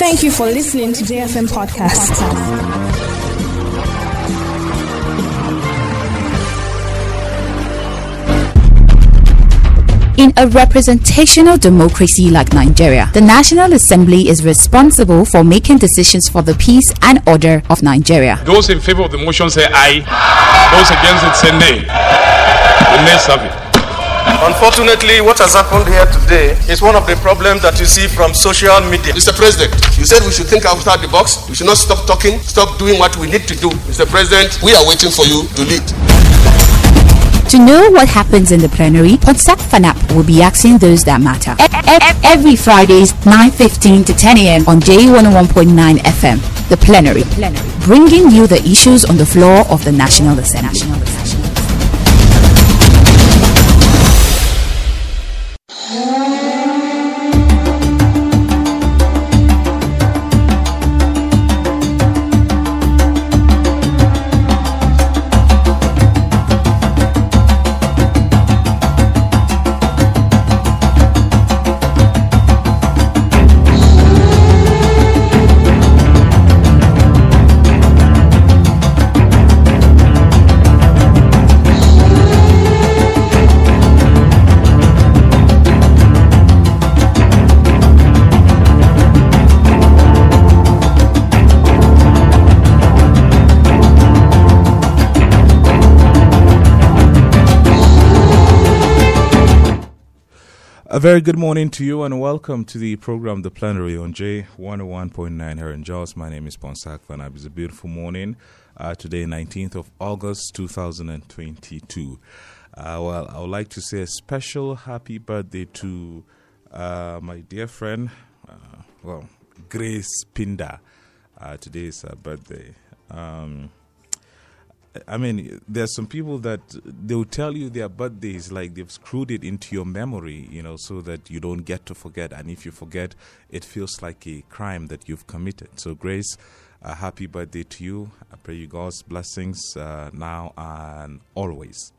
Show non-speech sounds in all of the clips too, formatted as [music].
Thank you for listening to JFM Podcast. In a representational democracy like Nigeria, the National Assembly is responsible for making decisions for the peace and order of Nigeria. Those in favor of the motion say aye. Those against it say nay. The nays have it. Unfortunately, what has happened here today is one of the problems that you see from social media. Mr. President, you said we should think outside the box. We should not stop talking, stop doing what we need to do. Mr. President, we are waiting for you to lead. To know what happens in the plenary, Ponsak Fanap will be asking those that matter. Every Fridays, 9.15 to 10 a.m. on J101.9 FM, the plenary, bringing you the issues on the floor of the National Assembly. Very good morning to you and welcome to the program The Plenary on J101.9 here in Jos. My name is Ponsak Vanab. It's a beautiful morning. Uh, today, 19th of August 2022. Uh, well, I would like to say a special happy birthday to uh, my dear friend, uh, well, Grace Pinda. Uh, today is her birthday. Um, I mean, there's some people that they will tell you their birthdays like they've screwed it into your memory, you know, so that you don't get to forget. And if you forget, it feels like a crime that you've committed. So, Grace, a happy birthday to you. I pray you God's blessings uh, now and always.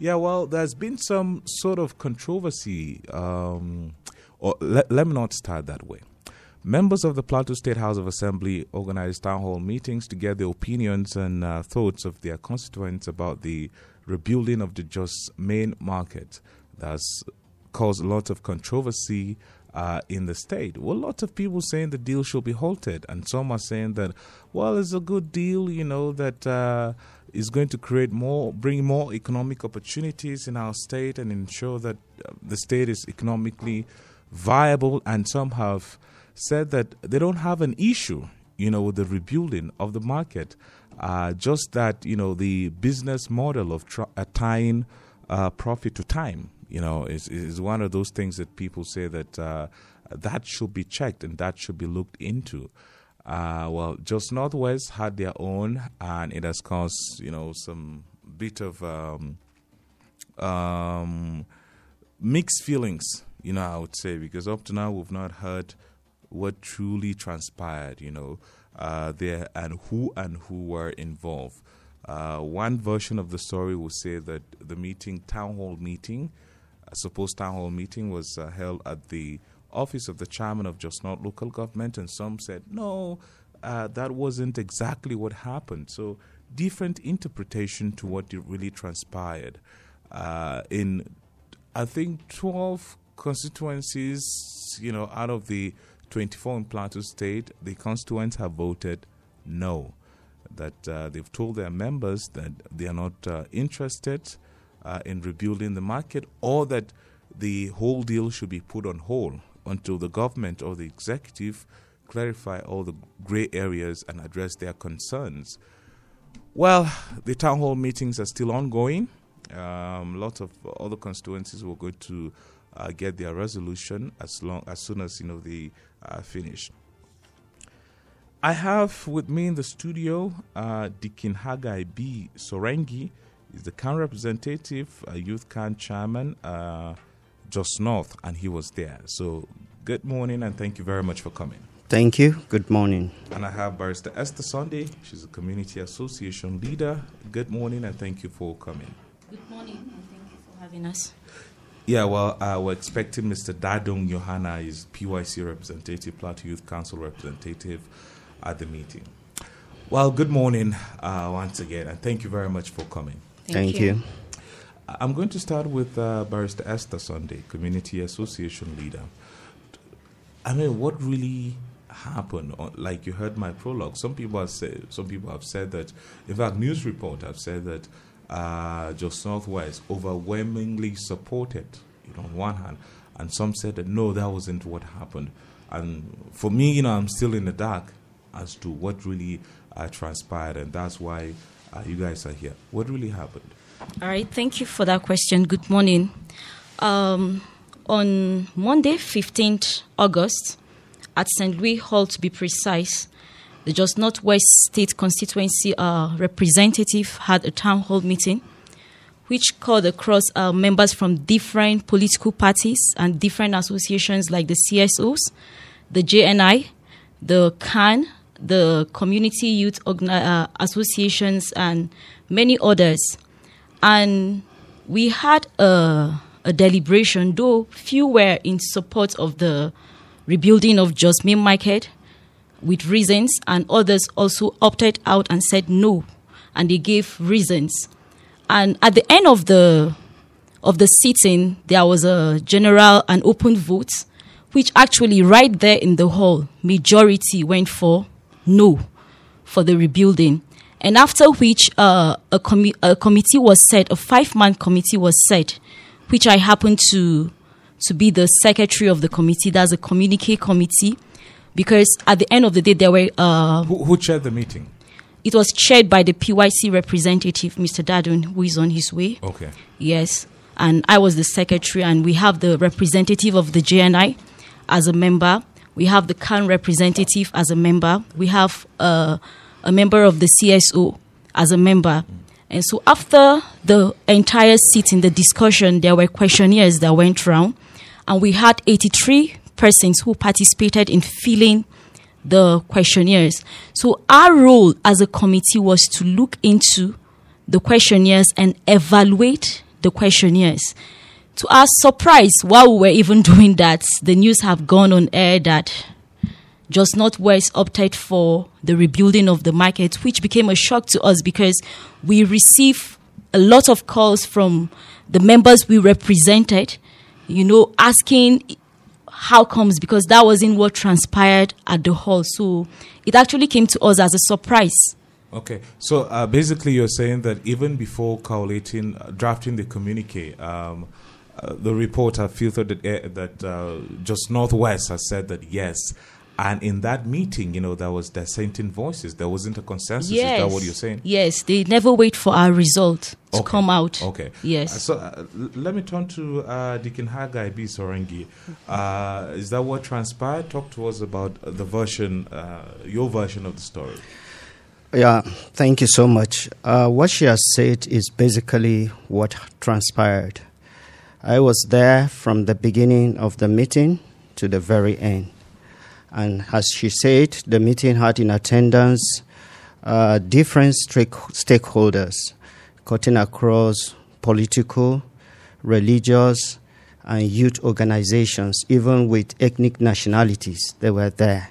Yeah, well, there's been some sort of controversy, um, or let me not start that way. Members of the Plateau State House of Assembly organized town hall meetings to get the opinions and uh, thoughts of their constituents about the rebuilding of the Jos main market. That's caused a lot of controversy uh, in the state. Well, lots of people saying the deal should be halted, and some are saying that, well, it's a good deal, you know, that uh, is going to create more, bring more economic opportunities in our state and ensure that uh, the state is economically viable. And some have said that they don't have an issue, you know, with the rebuilding of the market. Uh, just that, you know, the business model of tr- uh, tying uh, profit to time, you know, is, is one of those things that people say that uh, that should be checked and that should be looked into. Uh, well, Jos Northwest had their own, and it has caused, you know, some bit of um, um, mixed feelings, you know, I would say, because up to now we've not heard what truly transpired, you know, uh, there and who and who were involved. Uh, one version of the story will say that the meeting, town hall meeting, a supposed town hall meeting, was uh, held at the office of the chairman of Jos North Local Government, and some said no, uh, that wasn't exactly what happened. So different interpretation to what really transpired. Uh, in I think twelve constituencies, you know, out of the 24 in Plateau State, the constituents have voted no. That uh, they've told their members that they are not uh, interested uh, in rebuilding the market or that the whole deal should be put on hold until the government or the executive clarify all the gray areas and address their concerns. Well, the town hall meetings are still ongoing. Um, lots of other constituencies will go to uh, get their resolution as long as soon as you know they uh, finish. I have with me in the studio uh, Deacon Haggai B. Sorengi, is the CAN representative, uh, Youth CAN chairman, uh, Jos North, and he was there. So, good morning and thank you very much for coming. Thank you. Good morning. And I have Barrister Esther Sunday. She's a community association leader. Good morning and thank you for coming. Good morning and thank you for having us. Yeah, well, uh, we're expecting Mr. Dadung Johanna, is PYC representative, Plateau Youth Council representative, at the meeting. Well, good morning uh, once again, and thank you very much for coming. Thank, you. I'm going to start with uh, Barrister Esther Sunday, Community Association leader. I mean, what really happened? Like you heard my prologue, some people have said, some people have said that. In fact, news report have said that uh, Jos Northwest overwhelmingly supported it on one hand, and some said that no, that wasn't what happened. And for me, you know, I'm still in the dark as to what really uh, transpired, and that's why uh, you guys are here. What really happened? All right, thank you for that question. Good morning. Um, on Monday, 15th August, at St. Louis Hall to be precise, the Jos Northwest State Constituency uh, representative had a town hall meeting which called across uh, members from different political parties and different associations like the CSOs, the JNI, the CAN, the Community Youth uh, Associations, and many others. And we had a, a deliberation, though few were in support of the rebuilding of Jos Main Market with reasons, and others also opted out and said no, and they gave reasons. And at the end of the of the sitting, there was a general and open vote, which actually right there in the hall, majority went for no for the rebuilding. And after which, uh, a, commi- a committee was set, a five man committee was set, which I happened to to be the secretary of the committee. That's a communique committee, because at the end of the day, there were uh, Who, who chaired the meeting? it was chaired by the PYC representative, Mr. Dadun, who is on his way. Okay. Yes. And I was the secretary, and we have the representative of the JNI as a member. We have the CAN representative as a member. We have uh, a member of the CSO as a member. And so after the entire sitting, the discussion, there were questionnaires that went round, and we had 83 persons who participated in filling the questionnaires. So our role as a committee was to look into the questionnaires and evaluate the questionnaires. To our surprise, while we were even [laughs] doing that, the news have gone on air that Jos Northwest opted for the rebuilding of the market, which became a shock to us because we received a lot of calls from the members we represented, you know, asking how comes because that wasn't what transpired at the hall. So it actually came to us as a surprise. Okay, so uh, basically, you're saying that even before collating, uh, drafting the communique, um, uh, the report have filtered that, uh, that uh, Jos Northwest has said that yes, and in that meeting, you know, there was dissenting voices. There wasn't a consensus. Is that what you're saying? Yes, they never wait for our result to Okay. come out. Okay. Yes. Uh, so uh, let me turn to uh, Deacon Haggai B. Sorengi. Uh, is that what transpired? Talk to us about the version, uh, your version of the story. Yeah, thank you so much. Uh, what she has said is basically what transpired. I was there from the beginning of the meeting to the very end. And as she said, the meeting had in attendance uh, different stake- stakeholders cutting across political, religious, and youth organizations, even with ethnic nationalities. They were there.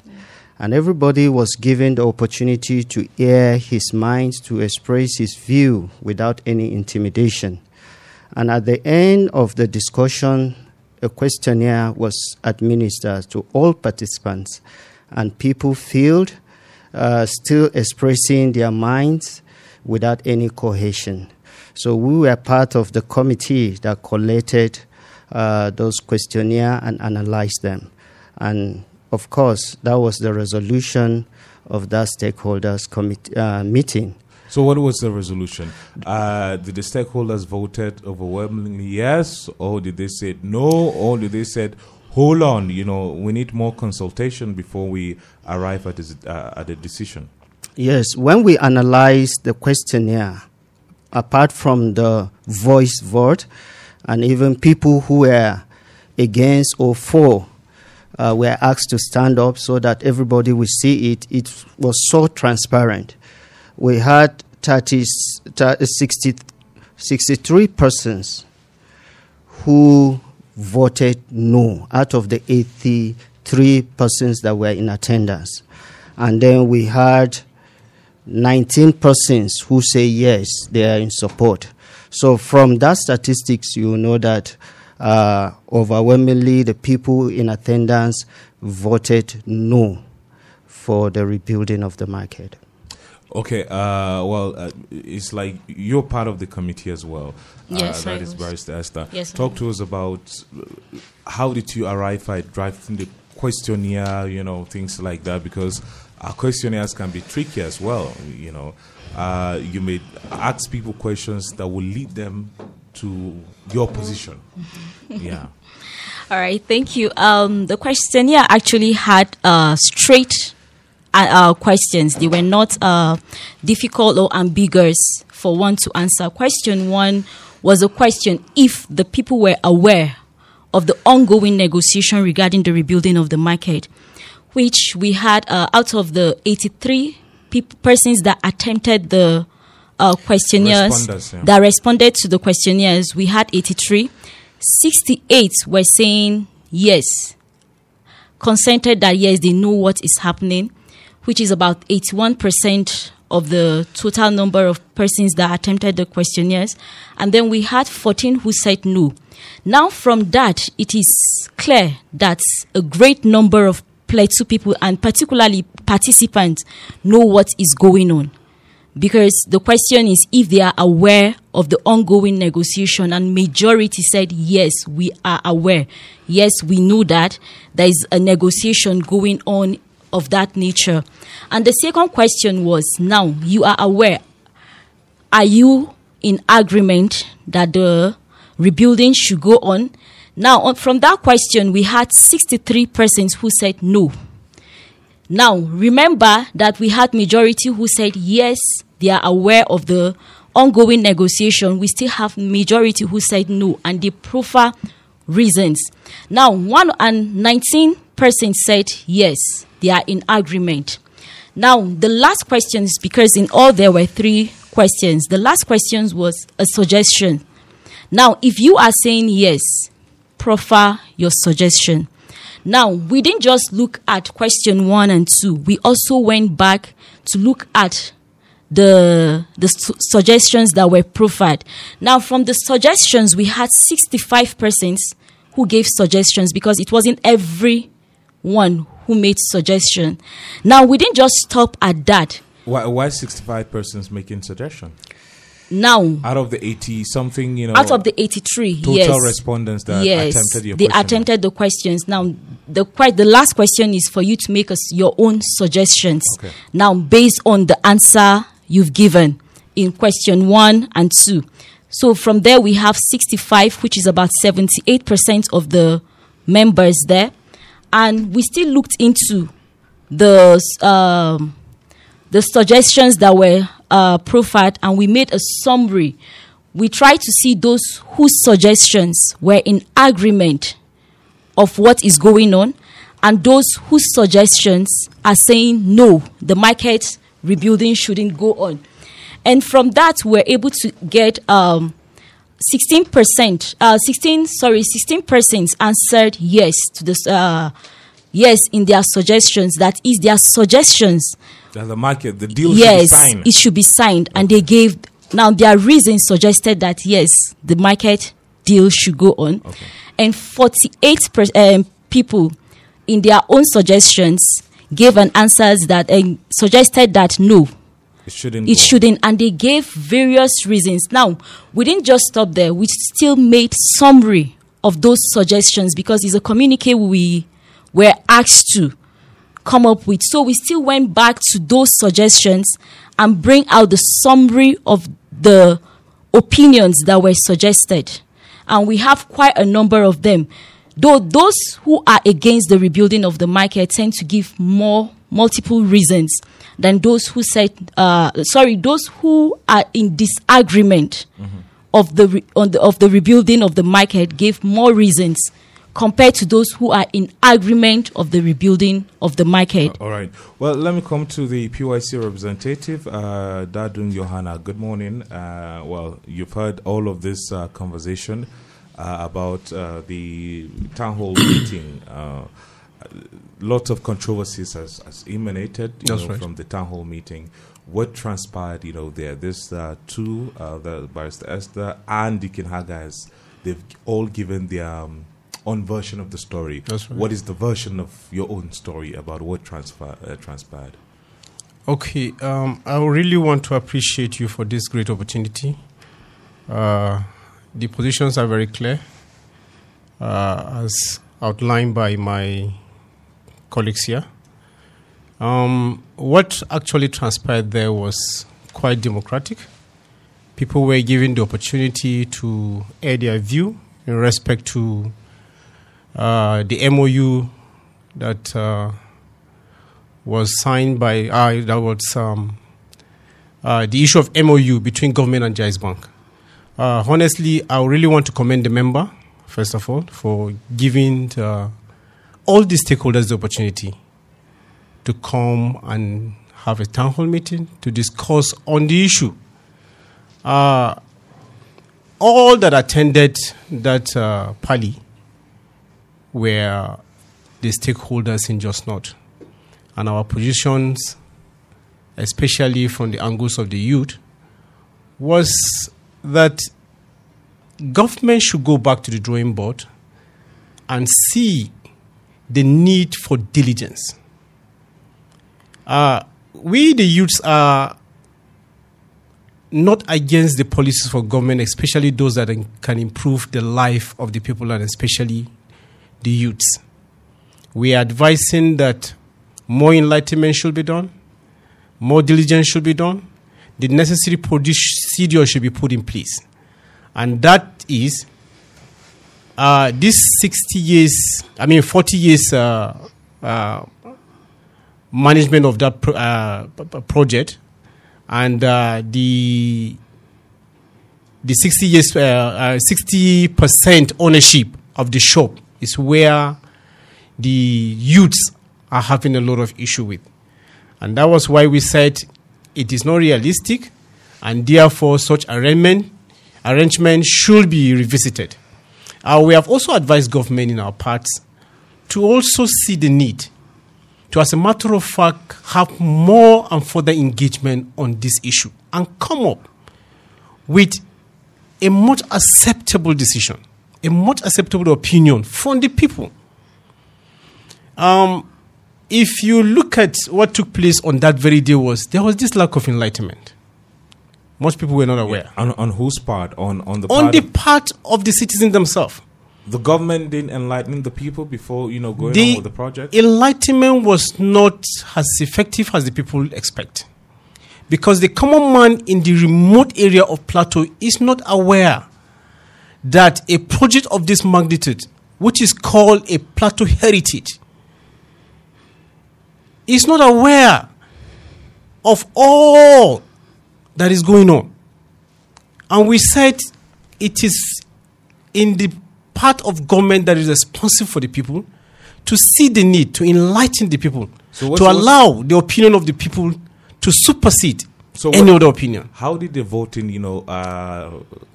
And everybody was given the opportunity to air his mind, to express his view without any intimidation. And at the end of the discussion, a questionnaire was administered to all participants, and people filled, uh, still expressing their minds without any cohesion. So we were part of the committee that collected uh, those questionnaire and analyzed them. And of course, that was the resolution of that stakeholders commit, uh, meeting. So, what was the resolution? Uh, did the stakeholders voted overwhelmingly yes, or did they say no, or did they said, hold on, you know, we need more consultation before we arrive at a, uh, at a decision? Yes, when we analyzed the questionnaire, apart from the voice vote, and even people who were against or for uh, were asked to stand up so that everybody would see it, it was so transparent. We had 30, 30, 60, 63 persons who voted no out of the 83 persons that were in attendance. And then we had 19 persons who say yes, they are in support. So from that statistics, you know that uh, overwhelmingly the people in attendance voted no for the rebuilding of the market. Okay, uh, well, uh, it's like you're part of the committee as well. Yes, uh, I that is was. Barrister Esther. Yes, I Talk to us about uh, how did you arrive at drafting the questionnaire, you know, things like that, because our questionnaires can be tricky as well, you know. Uh, you may ask people questions that will lead them to your position. yeah. [laughs] All right, thank you. Um, the questionnaire actually had a straight uh, uh, questions. They were not uh, difficult or ambiguous for one to answer. Question one was a question if the people were aware of the ongoing negotiation regarding the rebuilding of the market, which we had uh, out of the 83 peop- persons that attempted the uh, questionnaires yeah. that responded to the questionnaires, we had 83. 68 were saying yes, consented that yes, they know what is happening, which is about 81% of the total number of persons that attempted the questionnaires. And then we had 14 who said no. Now, from that, it is clear that a great number of Plateau people and particularly participants know what is going on because the question is if they are aware of the ongoing negotiation and majority said yes we are aware yes we know that there is a negotiation going on of that nature and the second question was now you are aware are you in agreement that the rebuilding should go on now from that question we had 63 persons who said no now, remember that we had majority who said yes, they are aware of the ongoing negotiation. We still have majority who said no, and they prefer reasons. Now, one and 19 persons said yes, they are in agreement. Now, the last question is because in all there were three questions. The last question was a suggestion. Now, if you are saying yes, proffer your suggestion. Now, we didn't just look at question one and two, we also went back to look at the the su- suggestions that were proffered. Now, from the suggestions, we had 65 persons who gave suggestions because it wasn't everyone who made suggestion. Now, we didn't just stop at that. Why, why 65 persons making suggestion? Now, Out of the 80 something, you know, out of the 83 total yes respondents that yes attempted your they questionnaire. attempted the questions now the que- the last question is for you to make us your own suggestions Okay. now based on the answer you've given in question 1 and 2 so from there we have 65 which is about 78% of the members there and we still looked into the um, the suggestions that were uh, profiled and we made a summary. We tried to see those whose suggestions were in agreement of what is going on and those whose suggestions are saying no, the market rebuilding shouldn't go on. And from that, we're able to get um, 16%, uh, 16, sorry, 16 persons answered yes to this, uh, yes in their suggestions. That is their suggestions That the market, the deal yes, should be signed. it should be signed. And they gave, now their reasons suggested that yes, the market deal should go on. And 48 per, um, people in their own suggestions gave an answers that suggested that no, it shouldn't. it go. shouldn't and they gave various reasons. Now we didn't just stop there. We still made summary of those suggestions because it's a communique we were asked to come up with. So we still went back to those suggestions and bring out the summary of the opinions that were suggested. And we have quite a number of them. Though those who are against the rebuilding of the market tend to give more multiple reasons than those who said uh, sorry those who are in disagreement of the, re- on the of the rebuilding of the market gave more reasons compared to those who are in agreement of the rebuilding of the market All right. Well, let me come to the PYC representative, uh, Dadun Johanna. Good morning. Uh, well, you've heard all of this uh, conversation. uh, about uh, the town hall [coughs] meeting. Lots of controversies has, has emanated you That's know, right. from the town hall meeting. What transpired, you know, there? This uh, two, uh, the barrister Esther and Deacon Haggis, they've all given their um, own version of the story. That's right. What is the version of your own story about what transfer, uh, transpired? Okay, um, I really want to appreciate you for this great opportunity. Uh, the positions are very clear, uh, as outlined by my colleagues here. Um, what actually transpired there was quite democratic. People were given the opportunity to air their view in respect to uh, the MOU that uh, was signed by uh, that was um, uh, the issue of MOU between government and Jaiz Bank. Uh, honestly, I really want to commend the member first of all for giving uh, all the stakeholders the opportunity to come and have a town hall meeting to discuss on the issue. Uh, all that attended that uh, pally were the stakeholders in Jos North and our positions, especially from the angles of the youth, was that government should go back to the drawing board and see the need for diligence. Uh, we, the youths, are not against the policies for government, especially those that can improve the life of the people and especially the youths. We are advising that more enlightenment should be done, more diligence should be done, the necessary procedure should be put in place. And that is uh, this 60 years, I mean 40 years uh, uh, management of that pro- uh, project and uh, the the 60 years, uh, uh, 60% ownership of the shop is where the youths are having a lot of issue with. And that was why we said it is not realistic and therefore such arrangement, arrangement should be revisited. Uh, we have also advised government in our parts to also see the need to, as a matter of fact, have more and further engagement on this issue and come up with a much acceptable decision, a much acceptable opinion from the people. Um, if you look at what took place on that very day, was there was this lack of enlightenment. Most people were not aware. On, on whose part? On on the On part the of- part of the citizens themselves. the government didn't enlighten the people before you know going on with the project. enlightenment was not as effective as the people expect because the common man in the remote area of plateau is not aware that a project of this magnitude which is called a plateau heritage is not aware of all that is going on and we said it is in the part of government that is responsible for the people to see the need to enlighten the people So to allow the opinion of the people to supersede So any what- other opinion. How did the voting, you know, uh,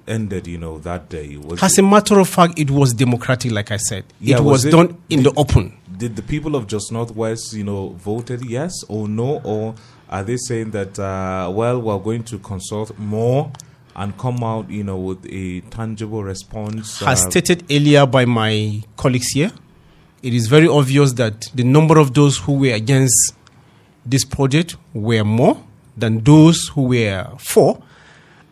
ended? You know, that day was. As a matter of fact, it was democratic, like I said. Yeah, it was, was it- done in the open. did the people of Jos Northwest, you know, voted yes or no, or are they saying that uh, well, we're going to consult more and come out, you know, with a tangible response? As uh, stated earlier by my colleagues here, it is very obvious that the number of those who were against this project were more than those who were for,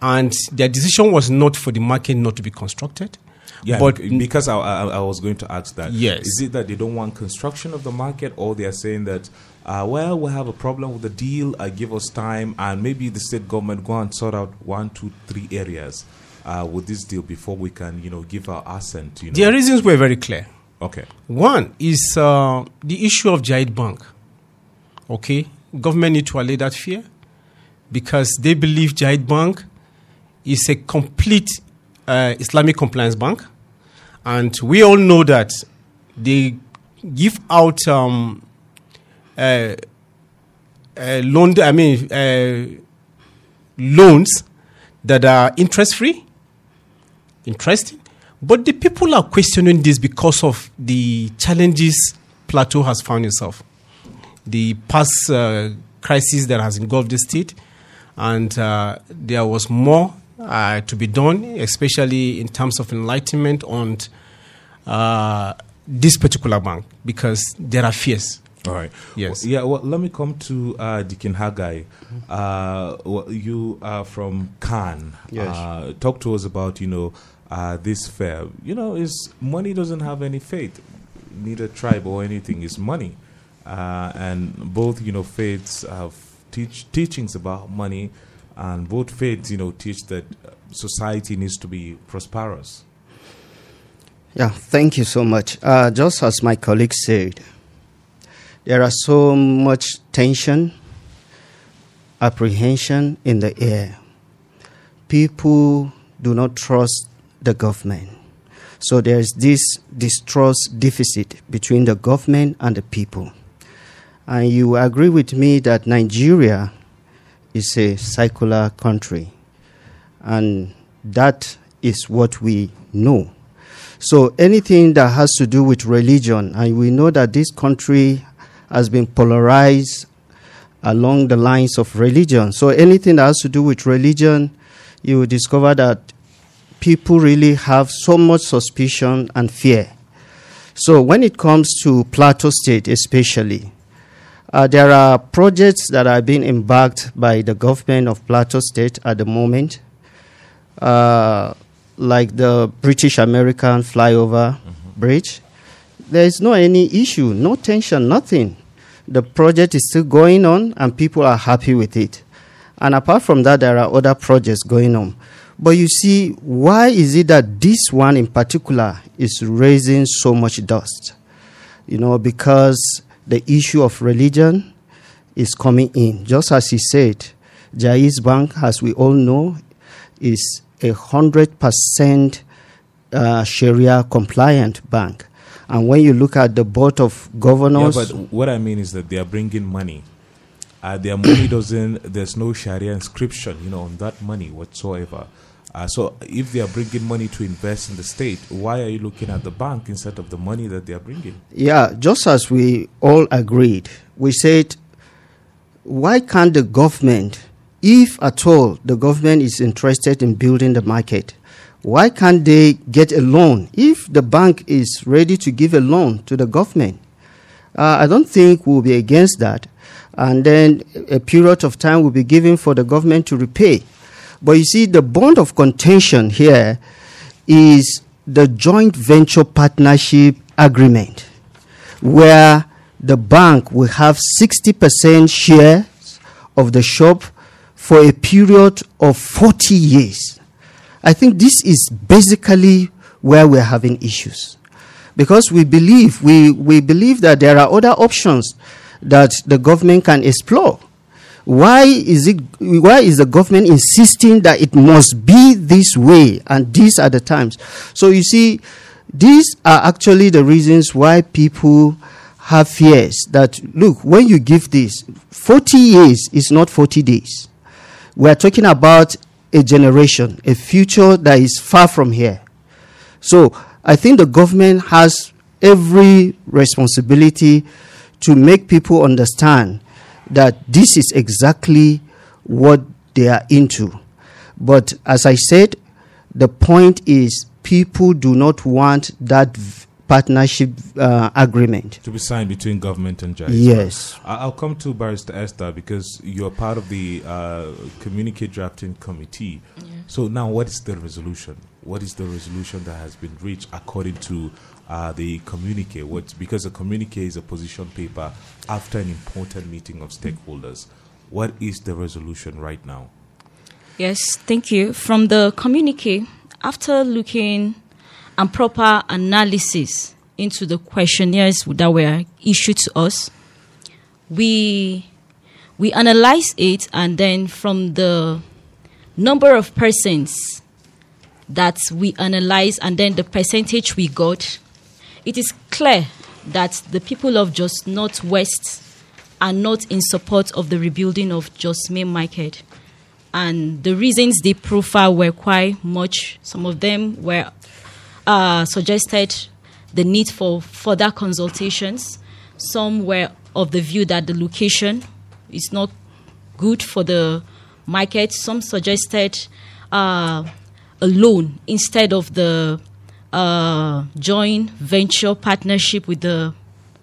and their decision was not for the market not to be constructed. Yeah, but because I, I, I was going to ask that. Yes. Is it that they don't want construction of the market, or they are saying that, uh, well, we have a problem with the deal, uh, give us time, and maybe the state government go and sort out one, two, three areas uh, with this deal before we can, you know, give our assent. You know. their reasons were very clear. Okay. One is uh, the issue of Jaiz Bank. Okay, government need to allay that fear because they believe Jaiz Bank is a complete uh, Islamic compliance bank, and we all know that they give out um, uh, uh, loan. I mean, uh, loans that are interest free, interesting, But the people are questioning this because of the challenges Plateau has found itself. The past uh, crisis that has engulfed the state, and uh, there was more uh, to be done, especially in terms of enlightenment on uh, this particular bank, because there are fears. All right. Yes. Well, yeah. Well, let me come to uh, Deacon Haggai. Uh, well, you are from CAN. Yes. Uh, talk to us about you know uh, this fair. You know, is money doesn't have any faith, neither tribe or anything. Is money, uh, and both you know faiths have teach teachings about money, and both faiths you know teach that society needs to be prosperous. Yeah, thank you so much. Uh, just as my colleague said, there are so much tension, apprehension in the air. People do not trust the government. So there's this distrust deficit between the government and the people. And you agree with me that Nigeria is a secular country. And that is what we know. So anything that has to do with religion, and we know that this country has been polarized along the lines of religion. So anything that has to do with religion, you will discover that people really have so much suspicion and fear. So when it comes to Plateau State, especially, uh, there are projects that are being embarked by the government of Plateau State at the moment, uh, like the British American flyover bridge. There is no any issue, no tension, nothing. The project is still going on, and people are happy with it. And apart from that, there are other projects going on. But you see, why is it that this one in particular is raising so much dust? You know, because the issue of religion is coming in. Just as he said, Jaiz Bank, as we all know, is a hundred percent uh, Sharia compliant bank. And when you look at the board of governors, Yeah, but what I mean is that they are bringing money. Uh, their money doesn't. There's no Sharia inscription, you know, on that money whatsoever. Uh, so if they are bringing money to invest in the state, why are you looking at the bank instead of the money that they are bringing? Yeah, just as we all agreed, we said, why can't the government, if at all the government is interested in building the market, why can't they get a loan if the bank is ready to give a loan to the government? Uh, I don't think we'll be against that. And then a period of time will be given for the government to repay. But you see, the bond of contention here is the joint venture partnership agreement, where the bank will have 60% shares of the shop for a period of 40 years. I think this is basically where we're having issues. Because we believe, we, we believe that there are other options that the government can explore. Why is it why is the government insisting that it must be this way and these are the times? So you see, these are actually the reasons why people have fears that look, when you give this, 40 years is not 40 days. We're talking about a generation, a future that is far from here. So I think the government has every responsibility to make people understand that this is exactly what they are into. But as I said, the point is people do not want that partnership uh, agreement. To be signed between government and judge. Yes. I- I'll come to Barrister Esther because you're part of the uh, communique drafting committee. So now, what is the resolution? What is the resolution that has been reached according to uh, the communique? What because a communique is a position paper after an important meeting of stakeholders. What is the resolution right now? Yes, thank you. From the communique, after looking and proper analysis into the questionnaires that were issued to us, we we analyzed it and then from the number of persons that we analyzed and then the percentage we got, it is clear that the people of Jos Northwest are not in support of the rebuilding of Jos Main Market. And the reasons they profile were quite much. Some of them were uh, suggested the need for further consultations. Some were of the view that the location is not good for the market. Some suggested uh, a loan instead of the uh, joint venture partnership with the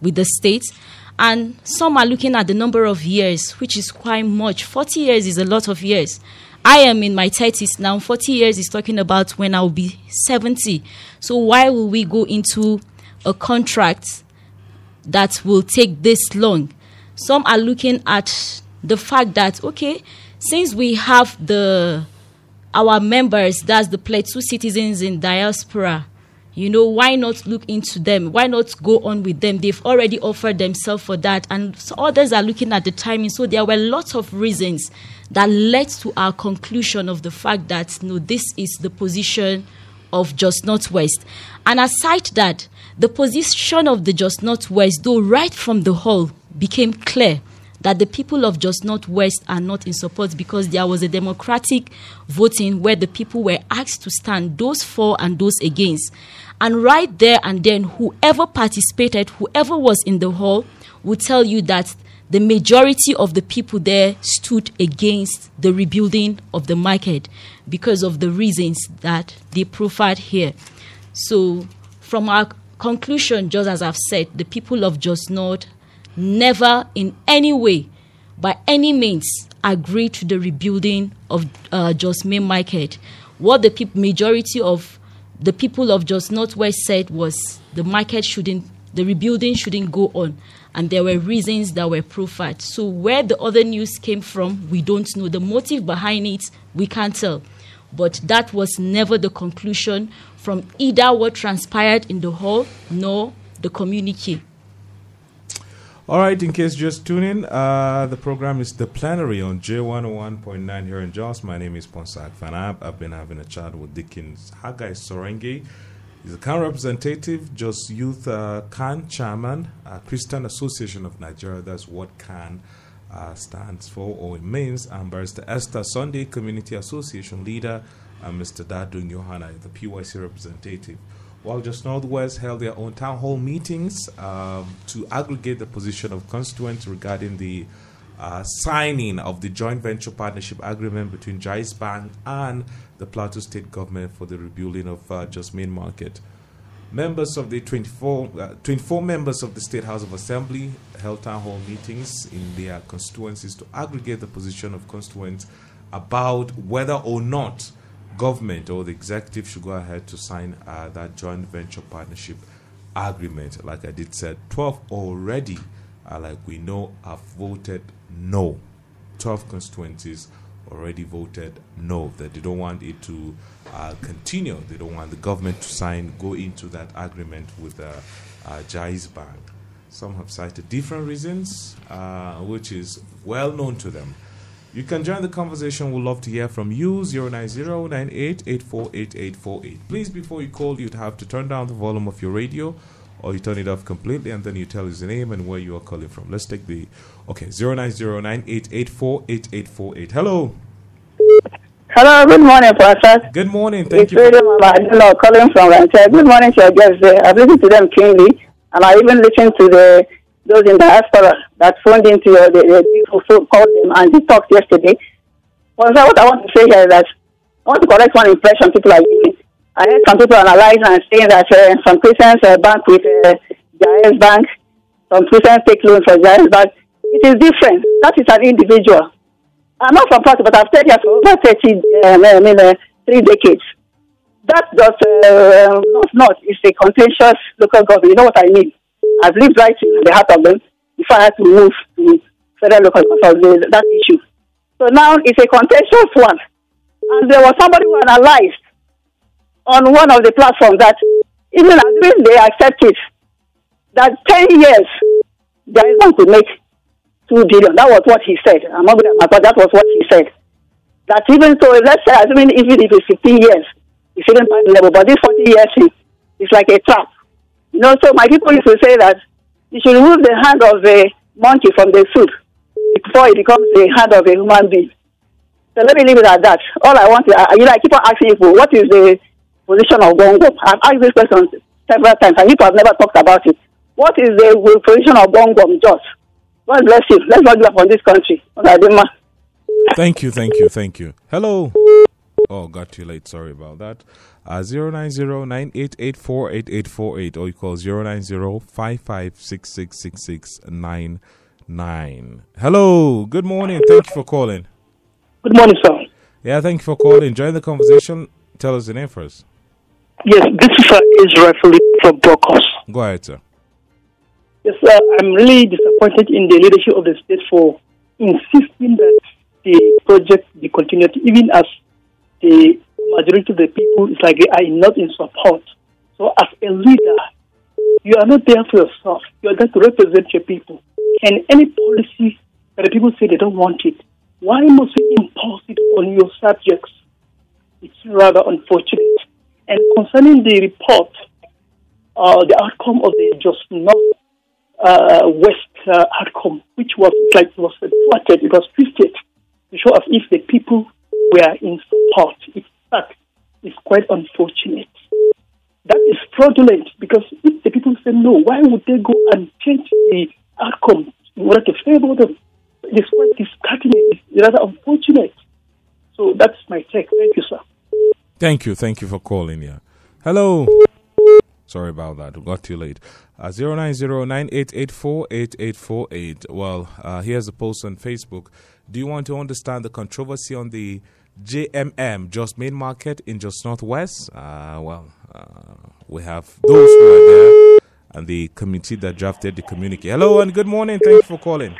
with the states. And some are looking at the number of years, which is quite much. 40 years is a lot of years. I am in my 30s now. 40 years is talking about when I'll be 70. So, why will we go into a contract that will take this long? Some are looking at the fact that, okay, since we have the our members, that's the Plateau citizens in diaspora, you know, why not look into them? Why not go on with them? They've already offered themselves for that, and so others are looking at the timing. So there were lots of reasons that led to our conclusion of the fact that no, this is the position of Jos Northwest. And aside that, the position of the Jos Northwest, though right from the hall, became clear that the people of Jos Northwest are not in support because there was a democratic voting where the people were asked to stand, those for and those against. And right there and then, whoever participated, whoever was in the hall, would tell you that the majority of the people there stood against the rebuilding of the market because of the reasons that they profiled here. So, from our conclusion, just as I've said, the people of Jos North never in any way, by any means, agreed to the rebuilding of uh, Jos Main Market. What the pe- majority of the people of Jos Northwest said was the market shouldn't, the rebuilding shouldn't go on. And there were reasons that were profiled. So, where the other news came from, we don't know. The motive behind it, we can't tell. But that was never the conclusion from either what transpired in the hall nor the communique. All right, in case you just tuning, uh, the program is the plenary on J101.9 here in Jos. My name is Ponsak Fanab. I've been having a chat with Dickens Haggai Sorengi. He's a CAN representative, Jos Youth uh, CAN chairman, uh, Christian Association of Nigeria. That's what CAN uh, stands for or it means. And Barrister Esther Sunday, Community Association leader, and Mr. Dadung Johanna, the PYC representative while Jos Northwest held their own town hall meetings um, to aggregate the position of constituents regarding the uh, signing of the joint venture partnership agreement between Jaiz Bank and the Plateau State government for the rebuilding of uh, Jos Main Market. Members of the 24, uh, 24 members of the State House of Assembly held town hall meetings in their constituencies to aggregate the position of constituents about whether or not government or the executive should go ahead to sign uh, that joint venture partnership agreement. Like I did said, 12 already, uh, like we know, have voted no. 12 constituencies already voted no, that they don't want it to uh, continue. They don't want the government to sign, go into that agreement with uh, uh, Jaiz Bank. Some have cited different reasons, uh, which is well known to them. You can join the conversation. We'd love to hear from you. 090-9884-8848. Please, before you call, you'd have to turn down the volume of your radio or you turn it off completely and then you tell us the name and where you are calling from. Let's take the, okay, 090-9884-8848. Hello. Hello, good morning, Pastor. Good morning. Thank it's you. Freedom Hello, calling from Rancher. Good morning to your guests there. I've listened to them keenly, and I even listened to the those in diaspora that phoned into your, the, the people who called them and they talked yesterday. Well, so what I want to say here is that I want to correct one impression people are giving. I heard some people analyzing and saying that uh, some Christians uh, bank with uh, Jaiz Bank, some Christians take loans from Jaiz Bank. It is different. That is an individual. I'm not from Plateau, but I've stayed here for over 30, um, I mean, uh, three decades. That just, uh, not, not, it's a contentious local government. You know what I mean? I've lived right in the heart of them before I had to move to federal local of that issue. So now it's a contentious one. And there was somebody who analyzed on one of the platforms that even assuming they accept it, that 10 years, there is one to make 2 billion. That was what he said. I'm not going to, that was what he said. That even so, let's say, assuming even if it's 15 years, it's even level, but this 40 years is like a trap. Know, so my people used to say that you should remove the hand of a monkey from the soup before it becomes the hand of a human being. So let me leave it at that. All I want to, uh, you know, I keep on asking people, what is the position of Gbong Gwom? I've asked this question several times, and people have never talked about it. What is the position of Gbong Gwom Jos? God bless you. Let's not give up on this country. Thank you, thank you, thank you. Hello. Oh, got too late. Sorry about that. Uh, 090-9884-8848 or you call 090-55666699. Hello. Good morning. Thank you for calling. Good morning, sir. Yeah, thank you for calling. Join the conversation. Tell us the name first. Yes, this is uh, Israel Philip from Brokos. Go ahead, sir. Yes, sir. I'm really disappointed in the leadership of the state for insisting that the project be continued, even as the majority of the people is like they are not in support. So, as a leader, you are not there for yourself. You are there to represent your people. And any policy that the people say they don't want it, why must you impose it on your subjects? It's rather unfortunate. And concerning the report, uh, the outcome of the Jos north uh, west uh, outcome, which was like was thwarted, it was twisted to show as if the people were in support. In fact, it's quite unfortunate. That is fraudulent because if the people say no, why would they go and change the outcome in order to favor them? It's quite disheartening. It's rather unfortunate. So that's my take. Thank you, sir. Thank you. Thank you for calling. Yeah. Hello. Sorry about that. We got too late. Uh, 09098848848. Well, uh, here's a post on Facebook. Do you want to understand the controversy on the JMM, Jos Main Market in Jos Northwest? Uh, well, uh, we have those who are there and the committee that drafted the communique. Hello and good morning. Thank you for calling.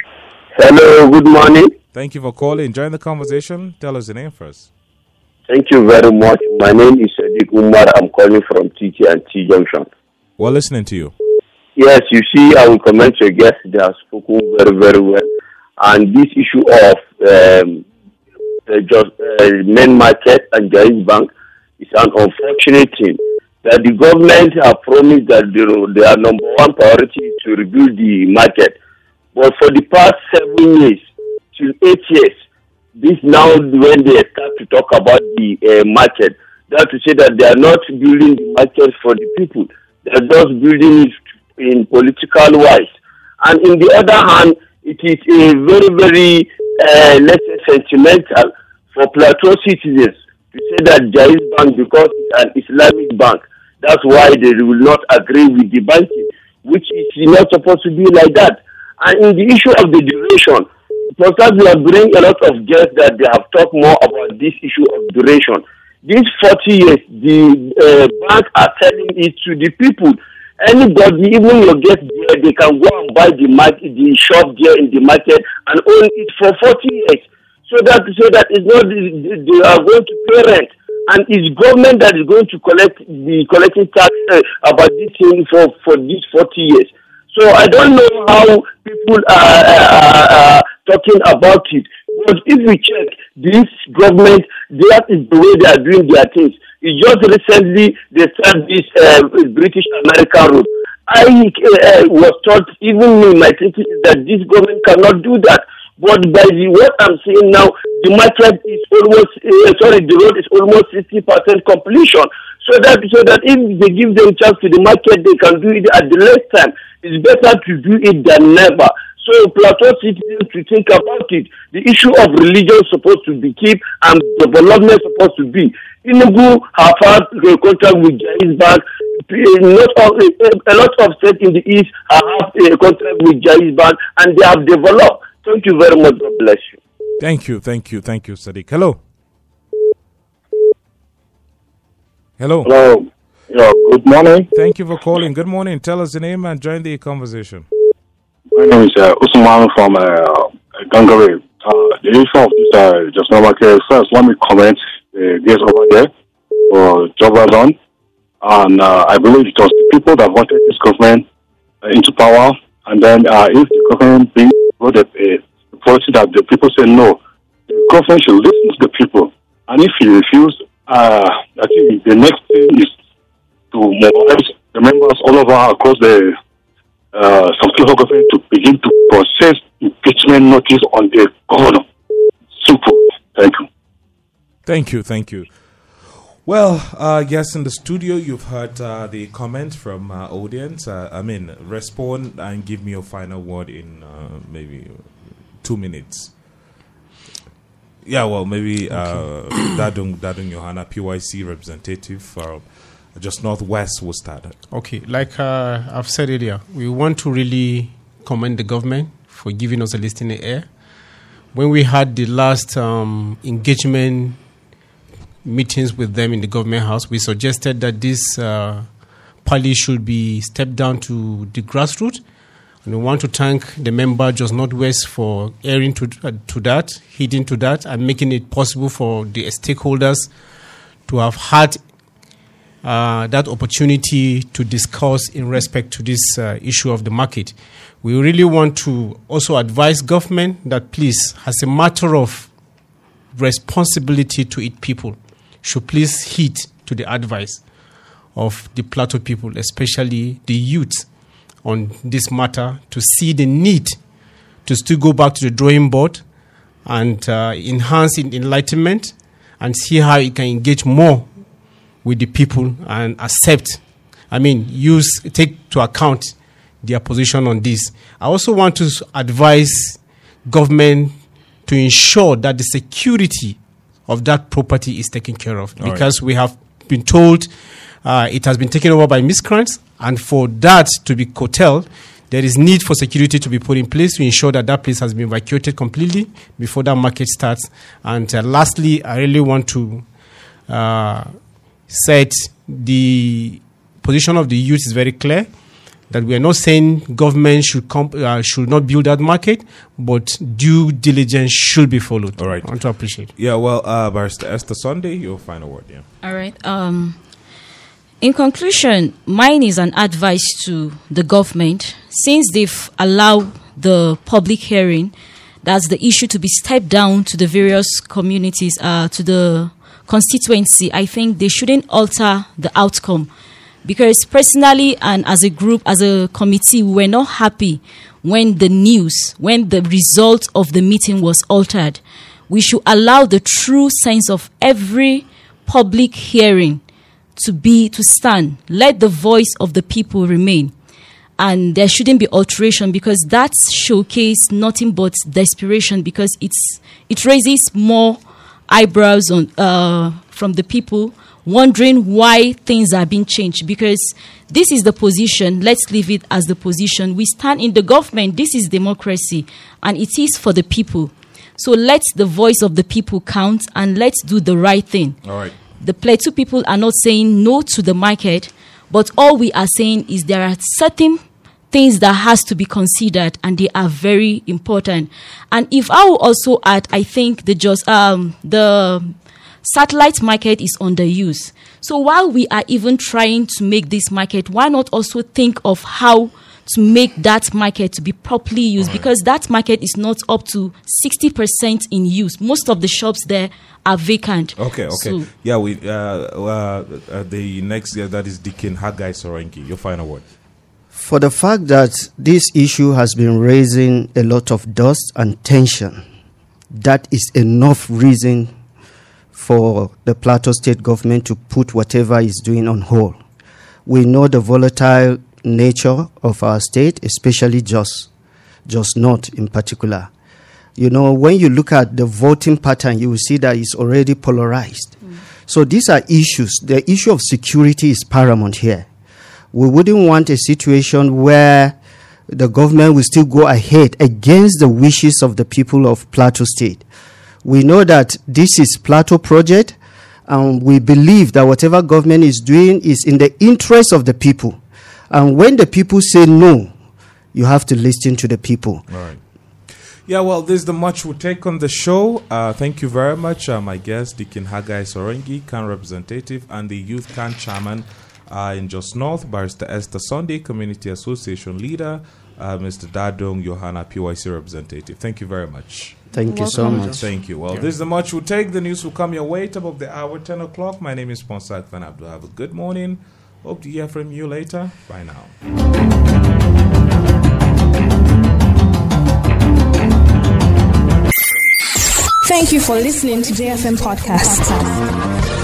Hello, good morning. Thank you for calling. Join the conversation. Tell us the name first. Thank you very much. My name is Sadiq Umar. I'm calling from TT and T Junction. We're listening to you. Yes, you see, I will comment your guest. They have spoken very, very well. And this issue of um, the Jos, uh, main market and Jaiz Bank is an unfortunate thing. That the government have promised that they, their number one priority to rebuild the market. But for the past seven years till eight years, this now when they start to talk about the uh, market, that to say that they are not building the market for the people, they are just building it in political wise. And in the other hand, it is a very, very, uh, let's say, sentimental for plateau citizens to say that Jaiz Bank, because it's an Islamic bank, that's why they will not agree with the banking, which is not supposed to be like that. And in the issue of the duration, because we are bringing a lot of guests that they have talked more about this issue of duration. These 40 years, the uh, bank are telling it to the people anybody, even your guest there, they can go and buy the market, the shop there in the market and own it for 40 years. So that so that it's not they are going to pay rent, and it's government that is going to collect the collecting tax uh, about this thing for for these 40 years. So I don't know how people are, are, are talking about it. But if we check this government, that is the way they are doing their things. It just recently they started this uh, British American route. I uh, was taught, even me, my thinking that this government cannot do that. But by the what I'm seeing now, the market is almost uh, sorry, the road is almost sixty percent completion. So that so that if they give them chance to the market, they can do it at the last time. It's better to do it than never. So plateau citizens to think about it. The issue of religion is supposed to be kept and development is supposed to be. Enugu have had a contract with Jaiz Bank. Uh, not of, uh, a lot of states in the east have a uh, contract with Jaiz Bank and they have developed. Thank you very much. God bless you. Thank you, thank you, thank you, Sadiq. Hello. Hello. Hello. Yeah, good morning. Thank you for calling. Good morning. Tell us your name and join the conversation. My name is uh, Usman from uh, Gangare. Uh, the issue of this uh, just normal care. First, let me comment uh, guest over there for job well done. And uh, I believe it was the people that wanted this government uh, into power. And then uh, if the government brings a, a policy that the people say no, the government should listen to the people. And if he refuse, uh, I think the next thing is to mobilize the members all over across the uh, some government to begin to process impeachment notice on the governor. Simple. Thank you. Thank you, thank you. Well, uh, yes, in the studio, you've heard uh, the comment from uh, audience. Uh, I mean, respond and give me your final word in uh, maybe two minutes. Yeah, well, maybe uh, Dadung Dadung Johanna, PYC representative from Jos Northwest will start. Okay, like uh, I've said earlier, we want to really commend the government for giving us a listening ear. When we had the last um, engagement meetings with them in the government house, we suggested that this uh, party should be stepped down to the grassroots. And we want to thank the member Jos not Northwest for airing to, uh, to that, heeding to that, and making it possible for the stakeholders to have had uh, that opportunity to discuss in respect to this uh, issue of the market. We really want to also advise government that please, as a matter of responsibility to its people, should please heed to the advice of the plateau people, especially the youth, on this matter to see the need to still go back to the drawing board and uh, enhance enlightenment and see how it can engage more with the people and accept, I mean, use, take to account their position on this. I also want to advise government to ensure that the security of that property is taken care of All right. because we have been told uh, it has been taken over by miscreants, and for that to be curtailed, there is need for security to be put in place to ensure that that place has been evacuated completely before that market starts. And uh, lastly, I really want to uh, set the position of the youth is very clear that we are not saying government should comp- uh, should not build that market, but due diligence should be followed. All right. I want to appreciate. Yeah, well, uh, Barrister Esther Sunday, your final word, yeah. All right. Um, in conclusion, mine is an advice to the government since they've allowed the public hearing, that's the issue to be stepped down to the various communities, uh, to the constituency. I think they shouldn't alter the outcome because personally and as a group, as a committee, we were not happy when the news, when the result of the meeting was altered. We should allow the true sense of every public hearing to be to stand. Let the voice of the people remain. And there shouldn't be alteration because that showcase nothing but desperation because it's it raises more eyebrows on uh, from the people wondering why things are being changed. Because this is the position let's leave it as the position. We stand in the government. This is democracy and it is for the people. So let the voice of the people count and let's do the right thing. All right. the plateau people are not saying no to the market but all we are saying is there are certain things that has to be considered and they are very important. And if i will also add i think the Jos um the satellite market is underused so while we are even trying to make this market why not also think of how to make that market to be properly used because that market is not up to 60% in use most of the shops there are vacant Okay, okay. So- yeah, we uh, uh, uh, the next yeah, that is Deacon Haggai Sorengi. Your final word. For the fact that this issue has been raising a lot of dust and tension, that is enough reason for the Plateau State government to put whatever it's doing on hold. We know the volatile nature of our state, especially Jos, Jos North in particular. You know, when you look at the voting pattern, you will see that it's already polarized. Mm. So these are issues. The issue of security is paramount here. We wouldn't want a situation where the government will still go ahead against the wishes of the people of Plateau State. We know that this is Plateau project, and we believe that whatever government is doing is in the interest of the people. And when the people say no, you have to listen to the people. Right. Yeah, well, this is the much we take on the show. Uh, thank you very much, uh, my guest, Deacon Haggai Sorengi, CAN representative, and the Youth CAN chairman uh, in Jos North, Barrister Esther Sunday, Community Association leader, uh, Mr. Dadong Johanna, PYC representative. Thank you very much. Thank you so much. Thank you. Well, this is the much we'll take. The news will come your way top of the hour, 10 o'clock. My name is Sponsor Van Abdul. Have a good morning. Hope to hear from you later. Bye now. Thank you for listening to JFM Podcast.